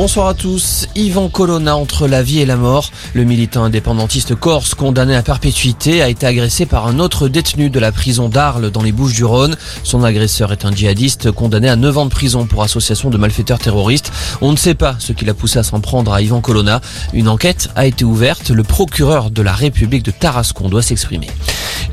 Bonsoir à tous. Yvan Colonna entre la vie et la mort. Le militant indépendantiste corse condamné à perpétuité a été agressé par un autre détenu de la prison d'Arles dans les Bouches du Rhône. Son agresseur est un djihadiste condamné à 9 ans de prison pour association de malfaiteurs terroristes. On ne sait pas ce qui l'a poussé à s'en prendre à Yvan Colonna. Une enquête a été ouverte. Le procureur de la République de Tarascon doit s'exprimer.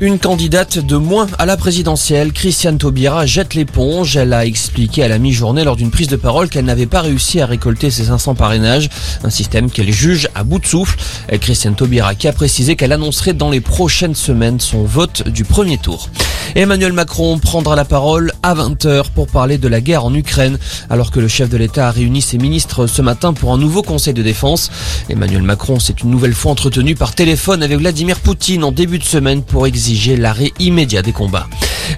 Une candidate de moins à la présidentielle, Christiane Taubira, jette l'éponge. Elle a expliqué à la mi-journée lors d'une prise de parole qu'elle n'avait pas réussi à récolter ses 500 parrainages, un système qu'elle juge à bout de souffle. Christiane Taubira qui a précisé qu'elle annoncerait dans les prochaines semaines son vote du premier tour. Emmanuel Macron prendra la parole à 20h pour parler de la guerre en Ukraine, alors que le chef de l'État a réuni ses ministres ce matin pour un nouveau conseil de défense. Emmanuel Macron s'est une nouvelle fois entretenu par téléphone avec Vladimir Poutine en début de semaine pour exiger l'arrêt immédiat des combats.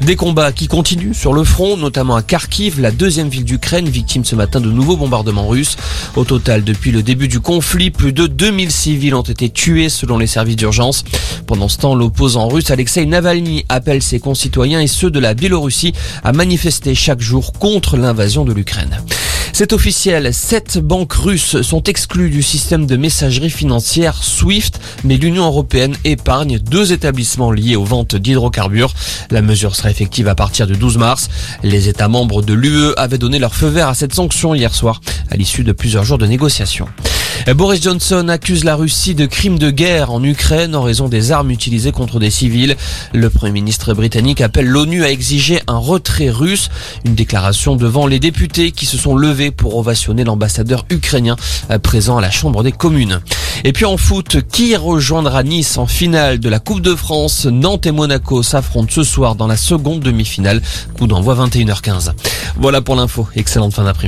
Des combats qui continuent sur le front, notamment à Kharkiv, la deuxième ville d'Ukraine, victime ce matin de nouveaux bombardements russes. Au total, depuis le début du conflit, plus de 2000 civils ont été tués selon les services d'urgence. Pendant ce temps, l'opposant russe Alexei Navalny appelle ses concitoyens et ceux de la Biélorussie à manifester chaque jour contre l'invasion de l'Ukraine. C'est officiel, sept banques russes sont exclues du système de messagerie financière SWIFT, mais l'Union européenne épargne deux établissements liés aux ventes d'hydrocarbures. La mesure sera effective à partir du 12 mars. Les États membres de l'UE avaient donné leur feu vert à cette sanction hier soir, à l'issue de plusieurs jours de négociations. Boris Johnson accuse la Russie de crimes de guerre en Ukraine en raison des armes utilisées contre des civils. Le Premier ministre britannique appelle l'ONU à exiger un retrait russe, une déclaration devant les députés qui se sont levés pour ovationner l'ambassadeur ukrainien présent à la Chambre des communes. Et puis en foot, qui rejoindra Nice en finale de la Coupe de France? Nantes et Monaco s'affrontent ce soir dans la seconde demi-finale. Coup d'envoi 21h15. Voilà pour l'info. Excellente fin d'après-midi.